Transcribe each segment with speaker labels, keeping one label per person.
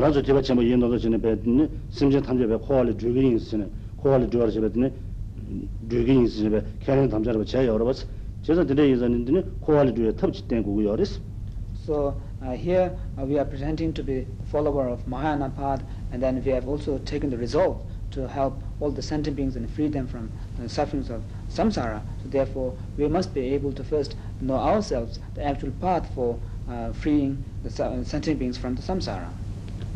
Speaker 1: rāzu tīpa chīmba yin dōdō chīne bē tīne simchīn tamchā bē kōwāli dhūgī yin sīne kōwāli dhūgāra chī bē tīne dhūgī yin sīne bē kērēn tamchā rā bē chā yawarā bās chēsā tīne yin sāni tīne kōwāli dhūgā tab chī tēng gugu yawarīs
Speaker 2: So uh, here uh, we are presenting to be follower of Mahayana path and then we have also taken the resolve to help all the sentient beings and free them from the sufferings of samsara. So therefore, we must be able to first know ourselves the actual path for uh, freeing the sentient beings from the samsara.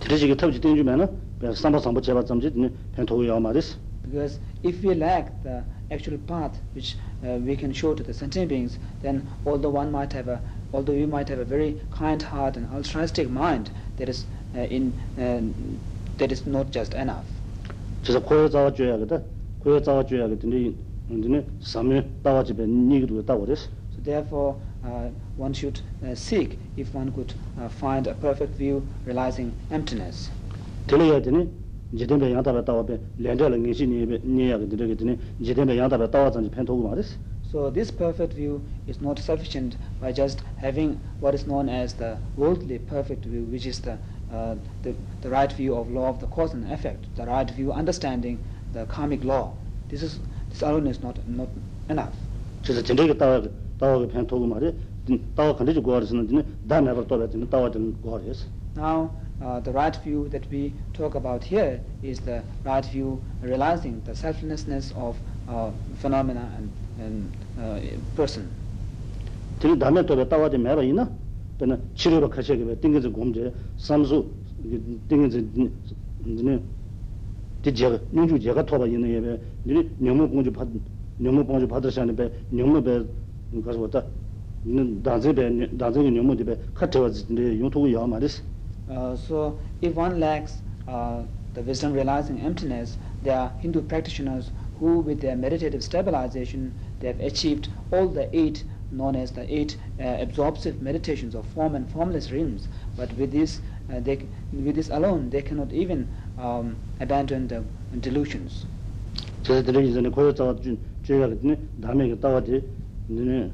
Speaker 1: 드리지게 탑지 된 주면은 삼바 삼바 제바 점지 펜토고 야마리스
Speaker 2: Because if we lack the actual path which uh, we can show to the sentient beings, then although one might have a although we might have a very kind heart and altruistic mind, that is uh, in uh, that is not just enough.
Speaker 1: 그래서 고여 자와 줘야겠다. 고여 자와 줘야겠더니 근데 삼에 따와 집에 니기도 따오랬어.
Speaker 2: So therefore, uh, one should uh, seek if one could uh, find a perfect view realizing emptiness.
Speaker 1: Tele ya dine jeden be yang da da be len de le ngin shi ni be ni ya de de dine jeden be yang da da zang pen to ma des
Speaker 2: so this perfect view is not sufficient by just having what is known as the worldly perfect view which is the uh, the the right view of law of the cause and effect the right view understanding the karmic law. This is this alone is not not enough.
Speaker 1: So the jendega 따와 따와 펜토고 말이 따와 컨디지 고아르스는 다음에 또 뱉는 따와 된 고아르스.
Speaker 2: Now uh, the right view that we talk about here is the right view realizing the selflessness of uh, phenomena and and uh, person.
Speaker 1: 그 다음에 또 따와지 매바 있나? 그는 치료로 가셔게 띵게지 공제 삼수 띵게지 네 디제 능주 제가 토바 있는 예배 니 명무 공주 받 명무 공주 받으시는 배 명무 배 가서 왔다 는 다제배 다제의 명무 집에 카트와지 용토고 야 말이스
Speaker 2: uh so if one lacks uh the wisdom realizing emptiness there are hindu practitioners who with their meditative stabilization they have achieved all the eight known as the eight uh, absorptive meditations of form and formless realms but with this uh, they with this alone they cannot even um, abandon the delusions
Speaker 1: 저들이 이전에 고 요자와 준 죄가 그랬더니 다음에 따와지 너네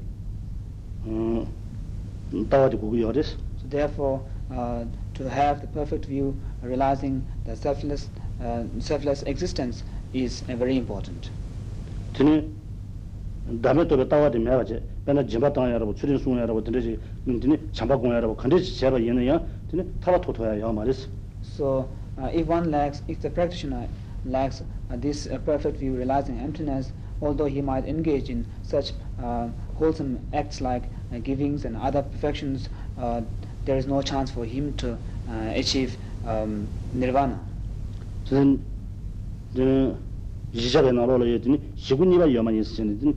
Speaker 1: 어 따와지 고기 어렸어
Speaker 2: so therefore uh, to have the perfect view realizing the selfless uh, selfless existence is uh, very important
Speaker 1: tene dame to tawa de me je pena jimba ta ya ro churin su ya ro tene ji tene chamba gong ya ro khande ji cheba yin ya tene tawa to to ya ya ma res
Speaker 2: so uh, if one lacks if the practitioner lacks uh, this uh, perfect view realizing emptiness although he might engage in such uh, wholesome acts like uh, givings and other perfections uh, there is no chance for him to uh, achieve um, nirvana
Speaker 1: so then 지자가 나로로 예드니 시군이가 여만 있으시는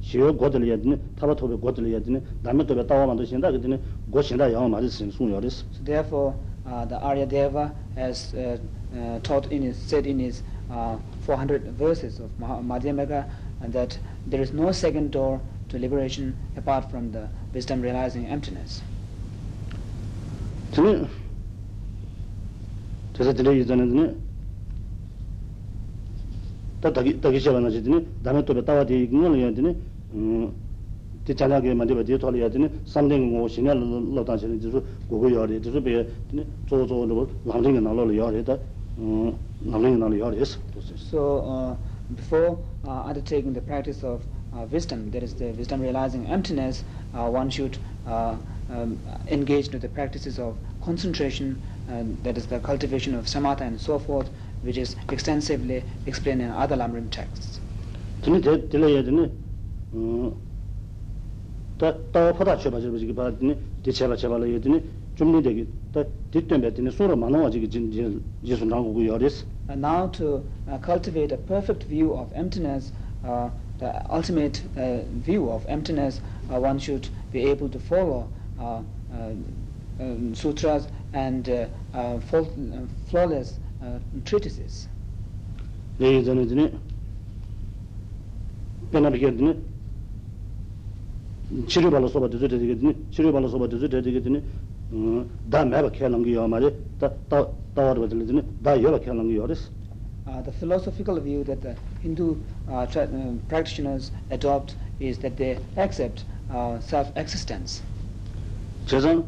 Speaker 1: 시요 고들 예드니 타바토베 고들 예드니 남에 또 따와만 드신다 그더니 고신다 영 맞을 수 있는
Speaker 2: so therefore uh, the arya deva has uh, uh, taught in his said in his uh, 400 verses of madhyamaka and that there is no second door to liberation apart from the wisdom realizing emptiness
Speaker 1: 저는 그래서 들려 이전에는 다 다기 다기 시작하는 시즌에 다음에 또 따와 뒤 이걸 해야 되네 음 tī chānyā kī māntī bā tī tōli yā tī samdhīng ngō shīnyā lō tāng shīnyā tī sū gōgō yā rī tī sū bē tsō tsō rō lāmdhīng nā lō lō yā rī tā lāmdhīng nā lō yā rī sī
Speaker 2: So uh, before uh, undertaking the practice of uh, wisdom, that is the wisdom realizing emptiness, uh, one should uh, um, engage with the practices of concentration, uh, that is the cultivation of samatha and so forth, which is extensively explained in other Lamrim texts.
Speaker 1: 다 따파다 쳐봐 저 지금 봐더니 대체바 쳐봐라 얘더니 좀 되게 다 뒤때문에 되네 소로 많아 가지고 진 예수 나오고 열었어.
Speaker 2: And now to uh, cultivate a perfect view of emptiness uh, the ultimate uh, view of emptiness uh, one should be able to follow uh, uh, um, sutras and uh, uh, flawless uh, treatises.
Speaker 1: 네, 저는 이제 변하게 chiri bala soba dhuzu dhadi gidini, chiri bala soba dhuzu dhadi gidini, dā mēba kē langi yō māri, dā wārba dhili dhini, dā yōba kē langi yō
Speaker 2: rīs. The philosophical view that the Hindu uh, tra- uh, practitioners adopt is that they accept uh, self-existence.
Speaker 1: Chezang,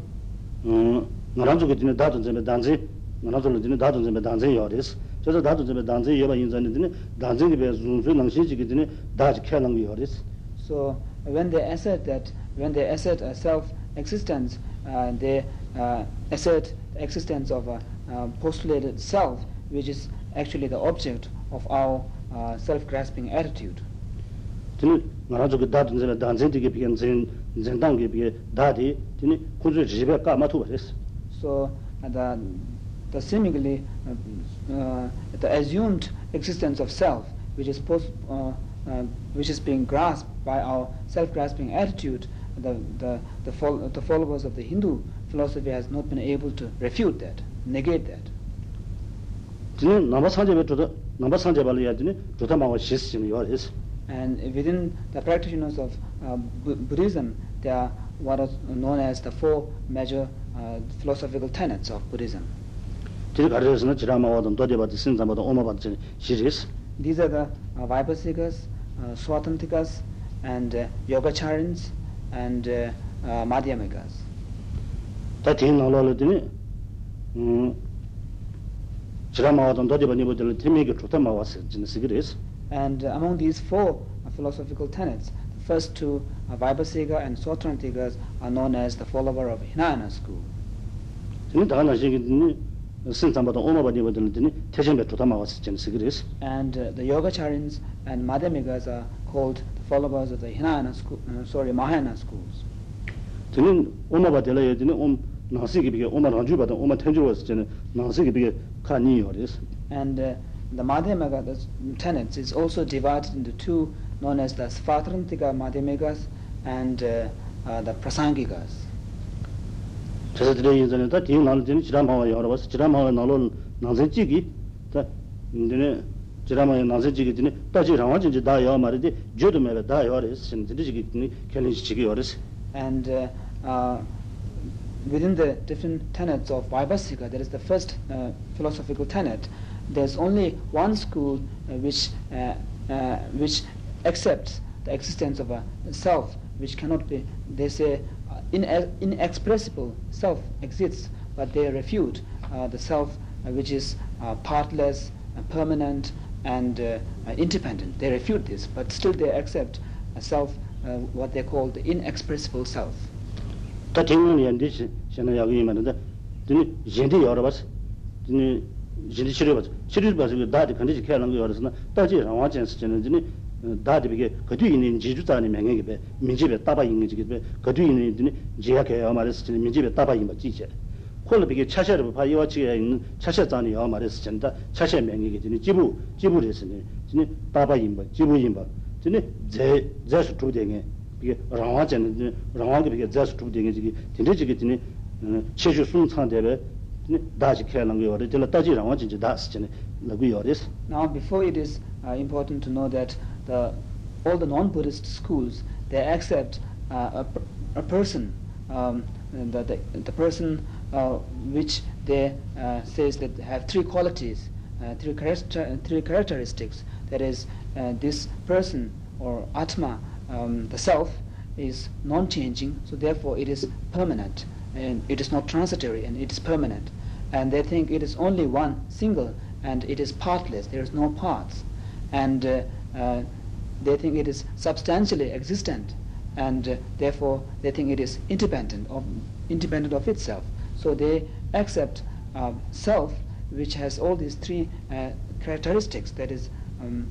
Speaker 1: mm, ngaranzu gidini dādun zembe dānzi, ngaranzu gidini dādun zembe dānzi yō rīs. Chezang dādun zembe dānzi yōba yinzani dhini, dānzi gibē zunzu langshin chigi dhini, dā kē langi yō rīs.
Speaker 2: So, when they assert that, when they assert a self-existence, uh, they uh, assert the existence of a uh, postulated self, which is actually the object of our uh, self-grasping attitude. So, uh, the, the seemingly, the assumed existence of self, which is, post, which is being grasped by our self-grasping attitude, the, the, the, fol- the followers of the Hindu philosophy has not been able to refute that, negate that. And within the practitioners of uh, B- Buddhism, there are what are known as the four major uh, philosophical tenets of Buddhism. These are the uh, Vaibhasikas, uh, Sautrantikas, and uh, yogacharins and uh, uh, madhyamikas
Speaker 1: ta thing na lo de ni jira mm, ma don do de ni bo de te me ge ma wa jin se gres
Speaker 2: and uh, among these four uh, philosophical tenets the first two uh, Vaibhasika and Sautrantikas are known as the follower of hinayana school.
Speaker 1: Ni da na ji ni sin tamba do oma ba ni bo de ni te jen be chuta ma wa jin se gres
Speaker 2: and uh, the yogacharins and madhyamikas are called followers of the Hinayana school, uh, sorry, Mahayana schools. and uh, the madhyamaka the tenets is also divided into two known as the svatantrika madhyamikas and uh, uh, the prasangikas
Speaker 1: 지라마와 나선지기 되네 다지 라와진지 다여 말이지 저도메가 다 여레스 신들지기 되네 켈린지기 여레스
Speaker 2: And uh, uh, within the different tenets of Vaibhasika, that is the first uh, philosophical tenet, there's only one school uh, which, uh, uh, which accepts the existence of a self, which cannot be, they say, uh, ine- inexpressible self exists, but they refute uh, the self uh, which is uh, partless, uh, permanent, and uh, independent. They refute this, but still they accept a self, uh, what they call the inexpressible self.
Speaker 1: Dādi kāndi jī yīni jīchū tāni mēngi gībē, mīngjī tāpa yīngi jī gībē, yīni jīyā kāyā mā rā sā chēnā, tāpa yīmbā jī chēnā. 있는 지주자니 명예게 배 민집에 따바 있는 지게 배 그뒤 있는 드네 지가 개야 말했을 때 민집에 따바 있는 지제 콜로 비게 차셔를 봐 이와치에 있는 차셔자니 여 말했을 텐데 차셔 명예게 드네 지부 지부에서네 드네 따바 있는 지부 있는 드네 제 제수 두대게 이게 라와제는 라와게 비게 자스 두딩이 지기 딘데지기 드니 체주 순창대베 다지 캐는 거 요래 들 다지 라와 진짜 다스잖아 라고 요레스
Speaker 2: Now, before it is uh, important to know that the, all the non-Buddhist schools they accept uh, a, per- a person, um, the, the, the person uh, which they uh, says that have three qualities, uh, three, character, three characteristics. That is, uh, this person or Atma, um, the self, is non-changing, so therefore it is permanent, and it is not transitory, and it is permanent. And they think it is only one single, and it is partless. There is no parts, and uh, uh, they think it is substantially existent, and uh, therefore they think it is independent of independent of itself. So they accept uh, self, which has all these three uh, characteristics. That is um,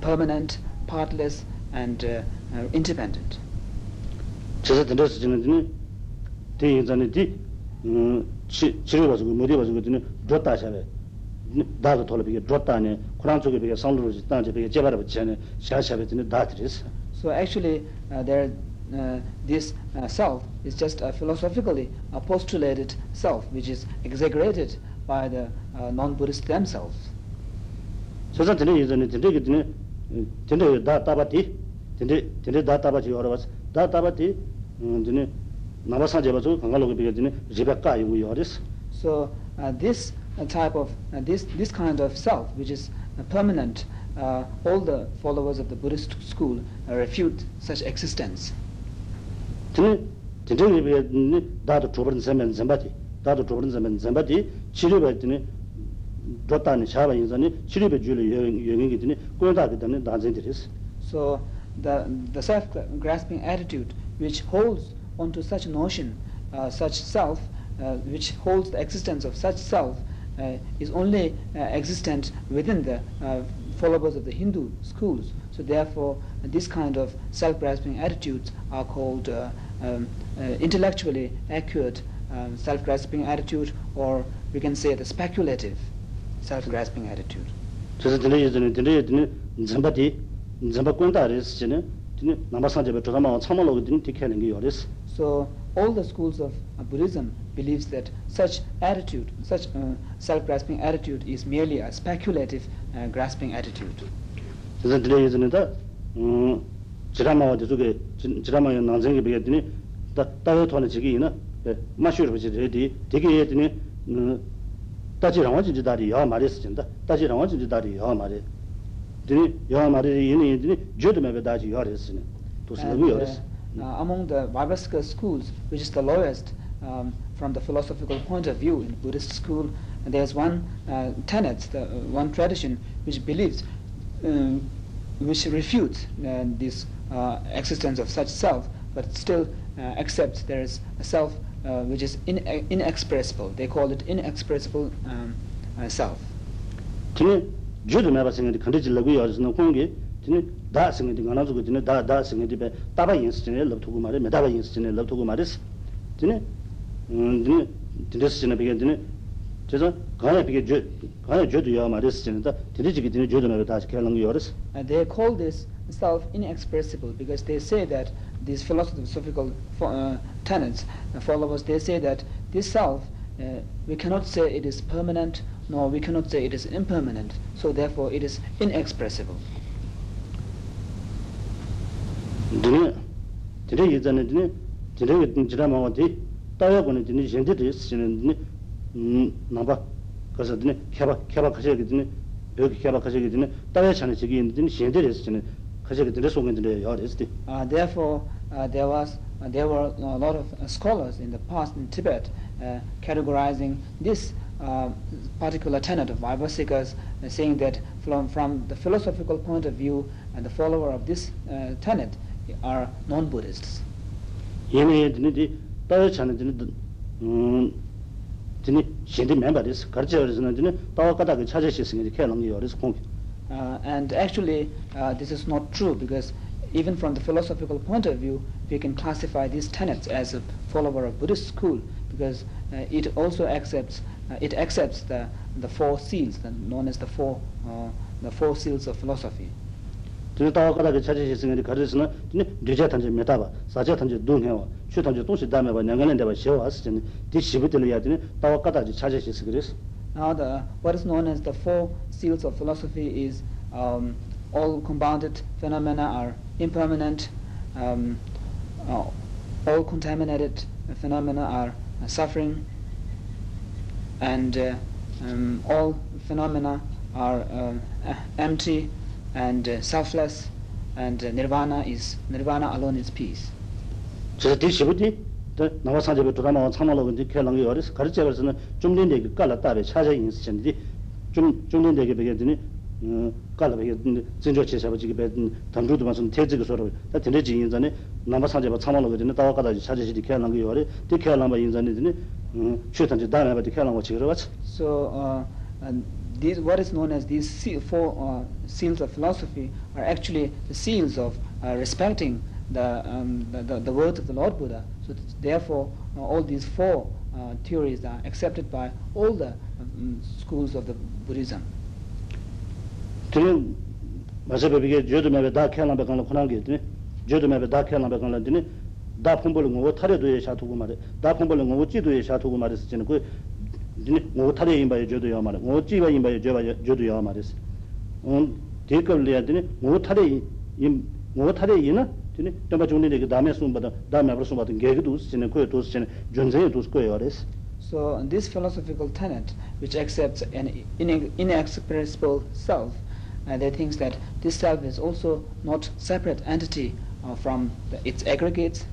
Speaker 2: permanent, partless, and uh, uh, independent.
Speaker 1: 제가 딘데스 지는 드니 대인자네 디음 치료 가지고 머리 가지고 드니 줬다 샤베 다도 돌아 비게 줬다네 쿠란 쪽에 비게 상도로 단제 비게 제바라 붙이네 샤샤베 드니 다드리스
Speaker 2: So actually, uh, there, uh, this uh, self is just a philosophically a postulated self which is exaggerated by the uh, non-Buddhists themselves.
Speaker 1: So that da da or was da bi.
Speaker 2: So uh, this uh, type of uh, this this kind of self which is uh, permanent uh, all the followers of the Buddhist school refute such existence.
Speaker 1: tene tene ribe dāda chūparin zambani zambati dāda chūparin zambani zambati chiribe tene dhotani shāba yinzani chiribe jūli yōngingi tene kōntāki tene dānzin tiris.
Speaker 2: So the the self grasping attitude which holds onto such notion uh, such self uh, which holds the existence of such self uh, is only uh, existent within the uh, followers of the Hindu schools. So therefore this kind of self grasping attitudes are called uh, um, uh, intellectually accurate um, self-grasping attitude, or we can say the speculative self-grasping attitude.
Speaker 1: 그래서 드네 예전에 드네 드네 잠바디 잠바 꼰다레스 전에 드네 남바상제베 드라마 참말로 드네 티케는 게 요레스
Speaker 2: So all the schools of uh, Buddhism believes that such attitude, such uh, self-grasping attitude is merely a speculative uh, grasping attitude.
Speaker 1: 그래서 드네 예전에다 음 드라마와 저게 드라마의 난쟁이 비게 드네 다 따로 돈의 지기나 마슈르 비지 레디 되게 예드네 음 따지랑 와지 다리 야 말했을 텐데 따지랑 와지 다리 야 말해 드네 야 말해 얘네 드네 저도메 다지 야 했으네 또
Speaker 2: And,
Speaker 1: 쓰고
Speaker 2: uh,
Speaker 1: 요레스
Speaker 2: uh, among the Vaibhasika schools, which is the lowest um, from the philosophical point of view in Buddhist school, there's one uh, tenet, the, uh, one tradition which believes, um, which refutes uh, this uh, Uh, existence of such self, but still uh, accepts there is a self uh, which is in, inexpressible. They call it inexpressible um, self.
Speaker 1: judo meba singadi kandaji lagu yaris na kongi tini daa singadi nga nazugu tini daa daa singadi be taba yinsi tini lab tuku maris, me taba yinsi tini lab tuku maris tini mm, tini tindasi tini pigi tini tisa kaya pigi judo kaya judo yaa maris tini ta jigi tini judo meba daa kaya lagu
Speaker 2: yaris They call this self inexpressible because they say that these philosophical uh, tenets uh, followers they say that this self uh, we cannot say it is permanent nor we cannot say it is impermanent. So therefore it is inexpressible.
Speaker 1: Dine dine yizane dine dine dine jira mawa di taya kone dine yende di sine dine namba kasa dine kyaba kyaba kashagi dine yoki kyaba kashagi dine taya chane chigi yende dine yende di sine 가셔야 드네 여기 캬바 가셔야 드네 따야 차는 저기 있는 드네 현재도 쓰는 가셔야 드네 속에 드네 요레스디
Speaker 2: Uh, therefore, uh, there was uh, there were a lot of uh, scholars in the past in Tibet uh, categorizing this uh, particular tenet of Vaibhasikas, uh, saying that from, from the philosophical point of view, and the follower of this uh, tenet are non-Buddhists.
Speaker 1: 얘네 드네 디 따야 차는 드네 음 드네 현재 멤버です가르쳐 그래서는 드네 따와 가다가 찾으실 수 있는 켈랑 요레스 공
Speaker 2: Uh, Uh, and actually, uh, this is not true because even from the philosophical point of view, we can classify these tenets as a follower of Buddhist school because uh, it also accepts uh, it accepts the, the four seals, the, known as the four uh, the four seals of philosophy.
Speaker 1: tene tawa kada ke chache che singani kare sina tene deja tanje meta ba saje tanje du nge wa chu tanje tong si da me ba nyangalen de ba she wa as tene ti shibu
Speaker 2: now, the, what is known as the four seals of philosophy is um, all compounded phenomena are impermanent, um, uh, all contaminated phenomena are uh, suffering, and uh, um, all phenomena are uh, empty and uh, selfless, and uh, nirvana is nirvana alone is peace.
Speaker 1: So 나와 상제베 드라마 참말로 근데 켈랑 요레스 가르쳐 버서는 좀 된데 깔라 따베 찾아 인스천디 좀 좀된 되게 되겠더니 어 깔라 베게 진저 제사버지게 베 담주도 마선 태지가 서로 다 되지 인전에 나와 상제베 참말로 근데 따와 가다 찾으시디 켈랑 요레 디 켈랑 바 인전에 드니 음 최단지 다음에 바 켈랑 거 지그러 왔지
Speaker 2: So, uh, and these, what is known as these seal, four uh, seals of philosophy are actually the seals of uh, respecting the, um, the, the, the words of the Lord Buddha. so therefore, uh, all these four uh, theories are accepted by all the um, schools of the Buddhism.
Speaker 1: Da kyalan be thare do sha thu mare da phumbol ngo chi do sha mare se ko dine thare yin ye jodo ya mare ngo chi ba yin ba ye ya mare se on thare yin tene dame dame abra yores
Speaker 2: so this philosophical tenet which accepts an inexpressible self uh, they think that this self is also not separate entity uh, from the, its aggregates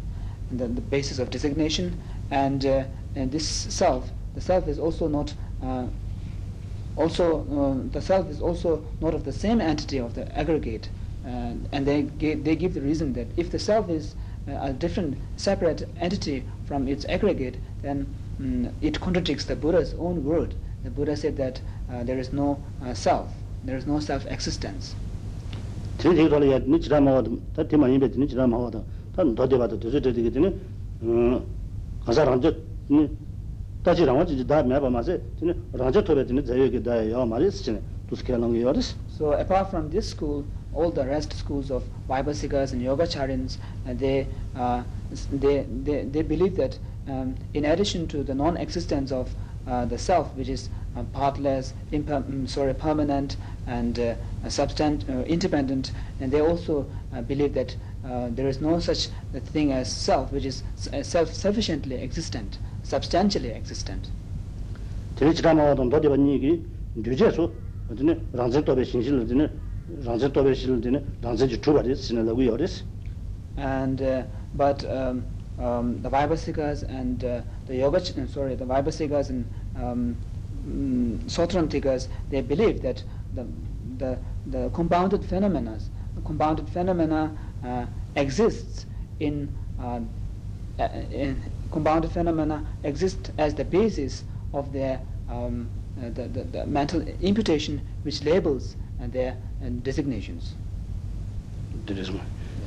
Speaker 2: and the, the basis of designation and uh, and this self the self is also not uh, also uh, the self is also not of the same entity of the aggregate. uh, and they give, they give the reason that if the self is uh, a different separate entity from its aggregate then um, it contradicts the buddha's own word. The buddha said that uh, there is no uh, self. There is no self existence
Speaker 1: chen ji ro ya ni chra ma wa ta ti ma yin be ni mm, chra ma wa ta do de ba do de de de ne ga sa ran je ni ta ji ran wa ji da me ba ma se ni ran je to be ni za ye ge da ya ma le si ne tu ske lang ye wa
Speaker 2: so apart from this school all the rest schools of Vaibhasikas and Yogacharyans uh, they, uh, they, they, they believe that um, in addition to the non-existence of uh, the self which is uh, partless, imper- um, sorry, permanent and uh, substant- uh, independent and they also uh, believe that uh, there is no such thing as self which is self-sufficiently existent, substantially existent.
Speaker 1: Rangja tobe shil tene rangja ji chuba res chene lagu ya res
Speaker 2: and uh, but um, um, the Vaibhasikas and uh, the yoga uh, sorry the Vaibhasikas and um, mm, Sautrantikas they believe that the the, the compounded phenomena the compounded phenomena uh, exists in, uh, uh, in compounded phenomena exist as the basis of their um, uh, the, the, the mental imputation which labels their designations.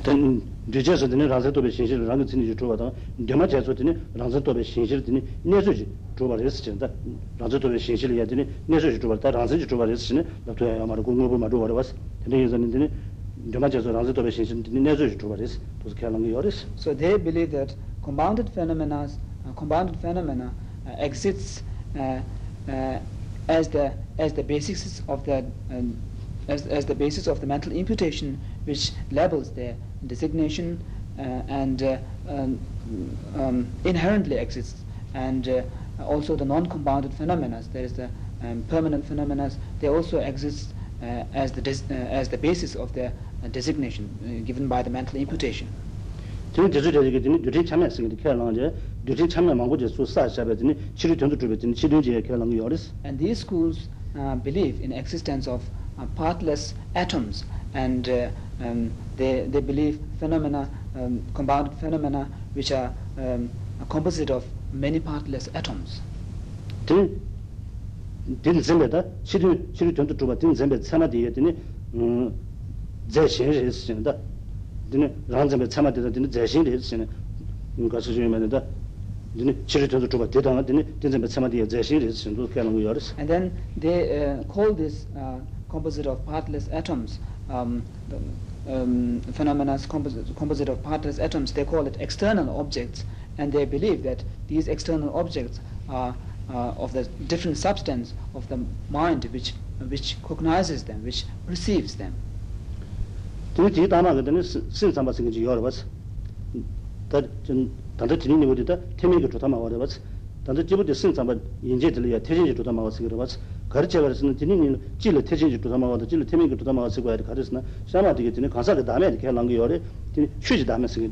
Speaker 1: Then dhijesa dhine rangsa tobe shinshir ranga tsini ju chubwa tanga, dhima cheso dhine rangsa tobe shinshir dhine nesu ji chubwa resi chini, da rangsa tobe shinshir ya dhine nesu ji chubwa, da rangsa ji chubwa resi chini, da tuya ya mara gungo bu ma chubwa rewasi, dhine yeza dhine dhima cheso rangsa tobe shinshir dhine nesu ji chubwa resi, tos kya langi yoris.
Speaker 2: So they believe that compounded phenomena, uh, compounded phenomena uh, exists uh, uh, as the as the basis of the uh, as, as the basis of the mental imputation which labels their designation uh, and uh, um, um, inherently exists and uh, also the non-compounded phenomena there is the um, permanent phenomena they also exist uh, as the des- uh, as the basis of their uh, designation uh, given by the mental imputation.
Speaker 1: tene desu de ge tene chame singi de kaya langi dyutin chame je su sa shabe tene chiri tendu chuba tene chiri je kaya langi yo res
Speaker 2: And these schools uh, believe in existence of uh, partless atoms and uh, um, they, they believe phenomena, um, compounded phenomena which are um, a composite of many partless atoms.
Speaker 1: Then, then zembe da, shiru, shiru tionto chuba, then zembe tsana diya, then mm, zay shen re isi shena da, then rang zembe tsama diya, then zay shen re isi shena, gasa shena me da, then shiru tionto chuba, then zembe tsama diya, zay shen re isi shena, kaya nangu yorisi.
Speaker 2: And then they uh, call this uh, composite of partless atoms, um, um, phenomena composite, composite of partless atoms, they call it external objects, and they believe that these external objects are uh, of the different substance of the mind which, which cognizes them, which perceives them.
Speaker 1: tene ti dama ge tene sin samba singi ji yo bas ta chen ta de tini ni wo de ta temi ge chota ma wa de bas ta de jibu de sin samba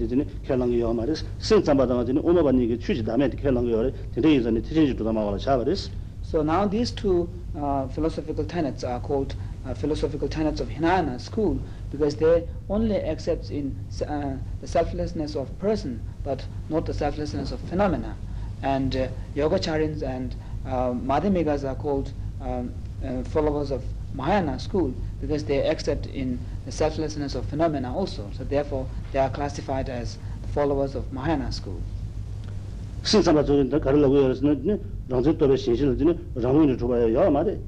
Speaker 1: tene ke lang ge yo ma res sin samba da ma tene o ma ba ni ge chu ji da me de ke lang ge yo re tene yi zane te jin ji chota ma wa la sha ba res
Speaker 2: So now these two uh, philosophical tenets are called uh, philosophical tenets of Hinayana school because they only accept in uh, the selflessness of person but not the selflessness of phenomena. And uh, Yogacharyans and uh, Madhyamikas are called um, uh, followers of Mahayana school because they accept in the selflessness of phenomena also. So therefore they are classified as followers of Mahayana school.
Speaker 1: sin samba zo de gar la go yo res ne rang ze to be shin shi de ne rang yin de chuba ya ma de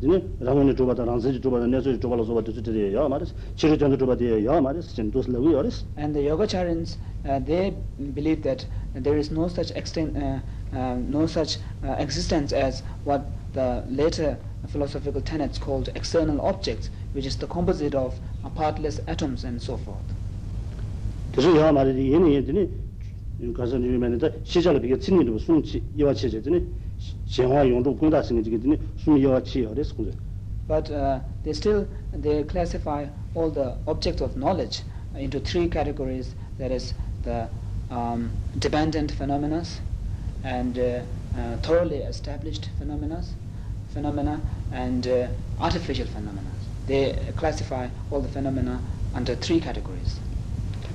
Speaker 1: dine rang yin de chuba da rang ji chuba da ne zo ji chuba la zo ba de de de ya ma res chi ri jan chuba de ya ma res chen dos la go
Speaker 2: And the Yogacharyans, uh, they believe that there is no such extent, uh, uh, no such uh, existence as what the later philosophical tenets called external objects, which is the composite of partless atoms and so forth.
Speaker 1: de zo ya ma de yin yin de ne ga san de me de xi jia le bi ge cin ni de sung chi ye wa chi je de ne xian hua yong zhu gong da sing ji ge de ne sung ye wa chi yo res gong
Speaker 2: But uh, they still they classify all the objects of knowledge into three categories. That is the um, dependent phenomena and uh, thoroughly established phenomena phenomena and uh, artificial phenomena. They classify all the phenomena under three categories.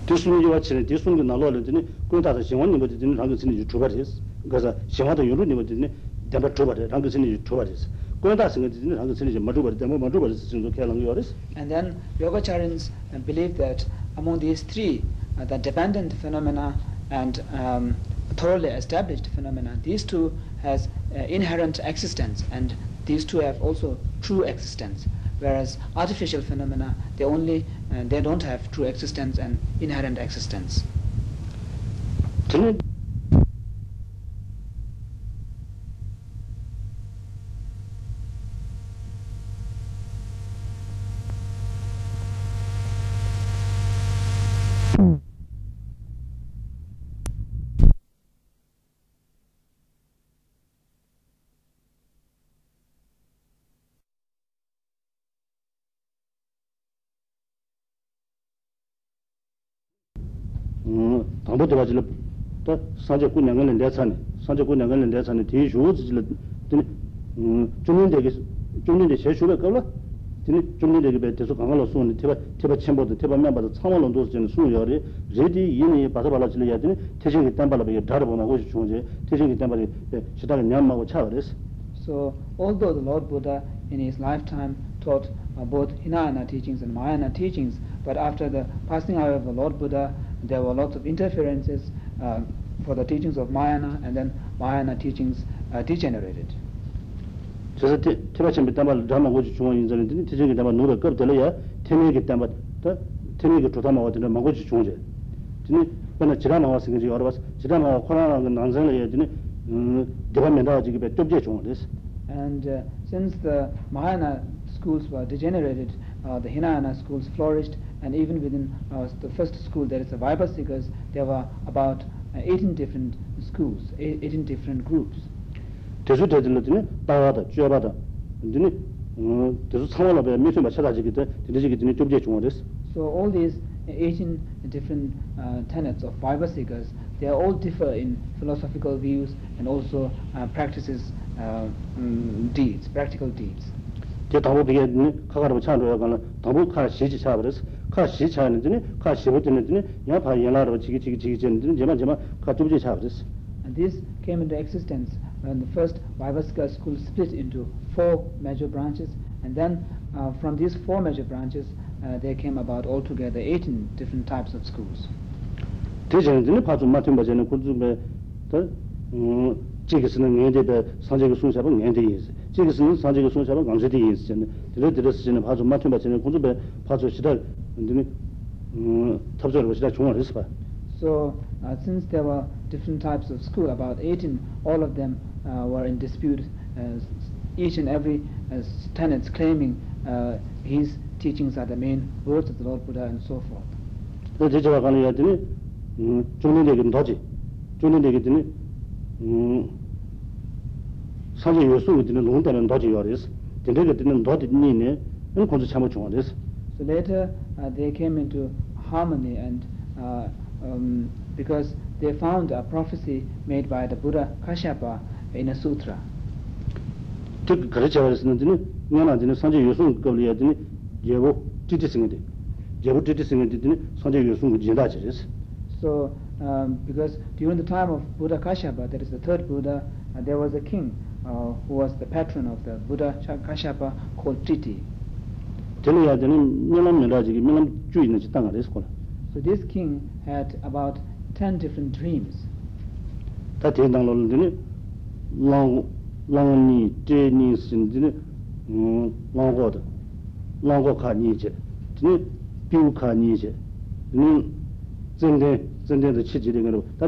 Speaker 1: 디스는 요와 치네 디스는 나로를 드니 고다서 신원님 버지 드니 랑그 신이 주바레스 그래서 신화도 요르님 버지 드니 담바 주바레 랑그 신이 주바레스 고다서 드니 랑그 신이 마주바레 담바 마주바레스 신도 켈랑 요레스
Speaker 2: And then Yogacarans uh, believe that among these three, uh, the dependent phenomena and um, thoroughly established phenomena, these two has uh, inherent existence and these two have also true existence. Whereas artificial phenomena, they only uh, they don't have true existence and inherent existence.
Speaker 1: 드 담보 들어가지를 또 사제 군량을 내산이 사제 군량을 내산이 뒤 주어지를 드니 음 중년되게 중년대 제수가 걸어 드니 중년되게 배에서 강을로 쏘는 테바 테바 첨보도 테바 멤버도 참원론 도스는 수요리 레디 이니 바서 발라질 해야 되니 태생이 땀발라 배 다르보나 고시 중제 태생이 땀발이 시다가 냠마고 차버렸어
Speaker 2: So although the Lord Buddha in his lifetime taught uh, both Hinayana teachings and Mahayana teachings, but after the passing away of the Lord Buddha, there were lots of interferences uh, for the teachings of Mahayana, and then Mahayana teachings uh, degenerated.
Speaker 1: 그래서 테 테바침 땀발 드라마 고지 중앙 인자는 드니 태생이 땀발 노래 급 들어야 태메기 땀발 더 태메기 조다마 어디는 마고지 중제 드니 그나 지라마 와서 그지 여러 번 지라마 코로나가 난생을 해야 되니 음 대반면다 지기 배 쪽제 중앙です
Speaker 2: And uh, since the Mahayana schools were degenerated, uh, the Hinayana schools flourished, and even within uh, the first school, there is a Vaibhasikas, there were about uh, 18 different schools, 18 different groups. So all these 18 different uh, tenets of Vaibhasikas, they all differ in philosophical views and also uh, practices, uh, um, deeds, practical deeds.
Speaker 1: 제 담보 비게 가는 담보 카 시지 카 시지 카야 지기 지기 지기 제만 제만 카
Speaker 2: and this came into existence when the first Vaibhasika school split into four major branches. And then uh, from these four major branches uh, there came about altogether 18 different types of schools.
Speaker 1: 파주 버전의 지기스는 순서는 지기스는 상제의 순사번 강제대이스 전에 들어 들었으는 파좀 맡은 버전은 군주배 파조 시달 근데 음 탑저로 시달 중앙을 했어 봐
Speaker 2: So, uh, since there were different types of school, about 18, all of them uh, were in dispute, uh, each and every uh, tenets claiming uh, his teachings are the main words of the Lord Buddha and so forth.
Speaker 1: 그래서 제가 가는 애들이 음 중년대기는 더지 중년대기들이 음 사제 요소가 되는 농대는 더지 요리스 근데 되는 더지 니네 은 건조 참을 중앙에서
Speaker 2: So later uh, they came into harmony and uh, um, because they found a prophecy made by the Buddha Kashyapa in a sutra.
Speaker 1: 즉 그렇게 버렸는데 내가 사제 요소 거리 애들이 예고 찌찌승인데 예고 찌찌승인데 사제 요소 지다지스
Speaker 2: So um, because during the time of Buddha Kashyapa, that is the third Buddha, uh, there was a king uh, uh, who was the patron of the Buddha Kashyapa called Triti. So this king had about 10 different dreams.
Speaker 1: lāṅgō kā nīche, tīne pīw kā nīche, tīne zhēngdēn, zhēngdēn dā chīchī rīgā rō, tā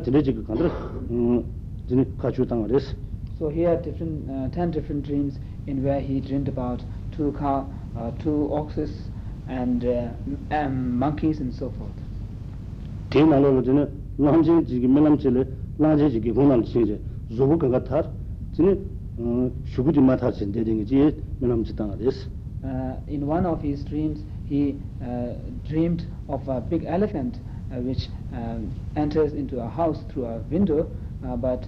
Speaker 1: tāngā rēs.
Speaker 2: So he had different, uh, ten different dreams in where he dreamed about two cow, uh, two oxes and, uh, monkeys and so forth. In one of his dreams he uh, dreamed of a big elephant uh, which um, enters into a house through a window uh, but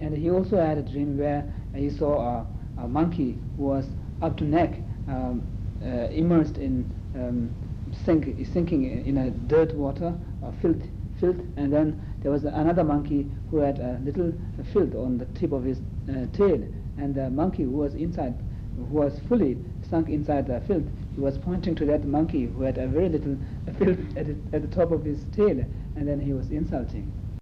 Speaker 2: And he also had a dream where he saw a, a monkey who was up to neck, um, uh, immersed in um, sink, sinking in a dirt water, uh, filth, filth, and then there was another monkey who had a little filth on the tip of his uh, tail, and the monkey who was inside, who was fully sunk inside the filth, he was pointing to that monkey who had a very little filth at, at the top of his tail, and then he was insulting.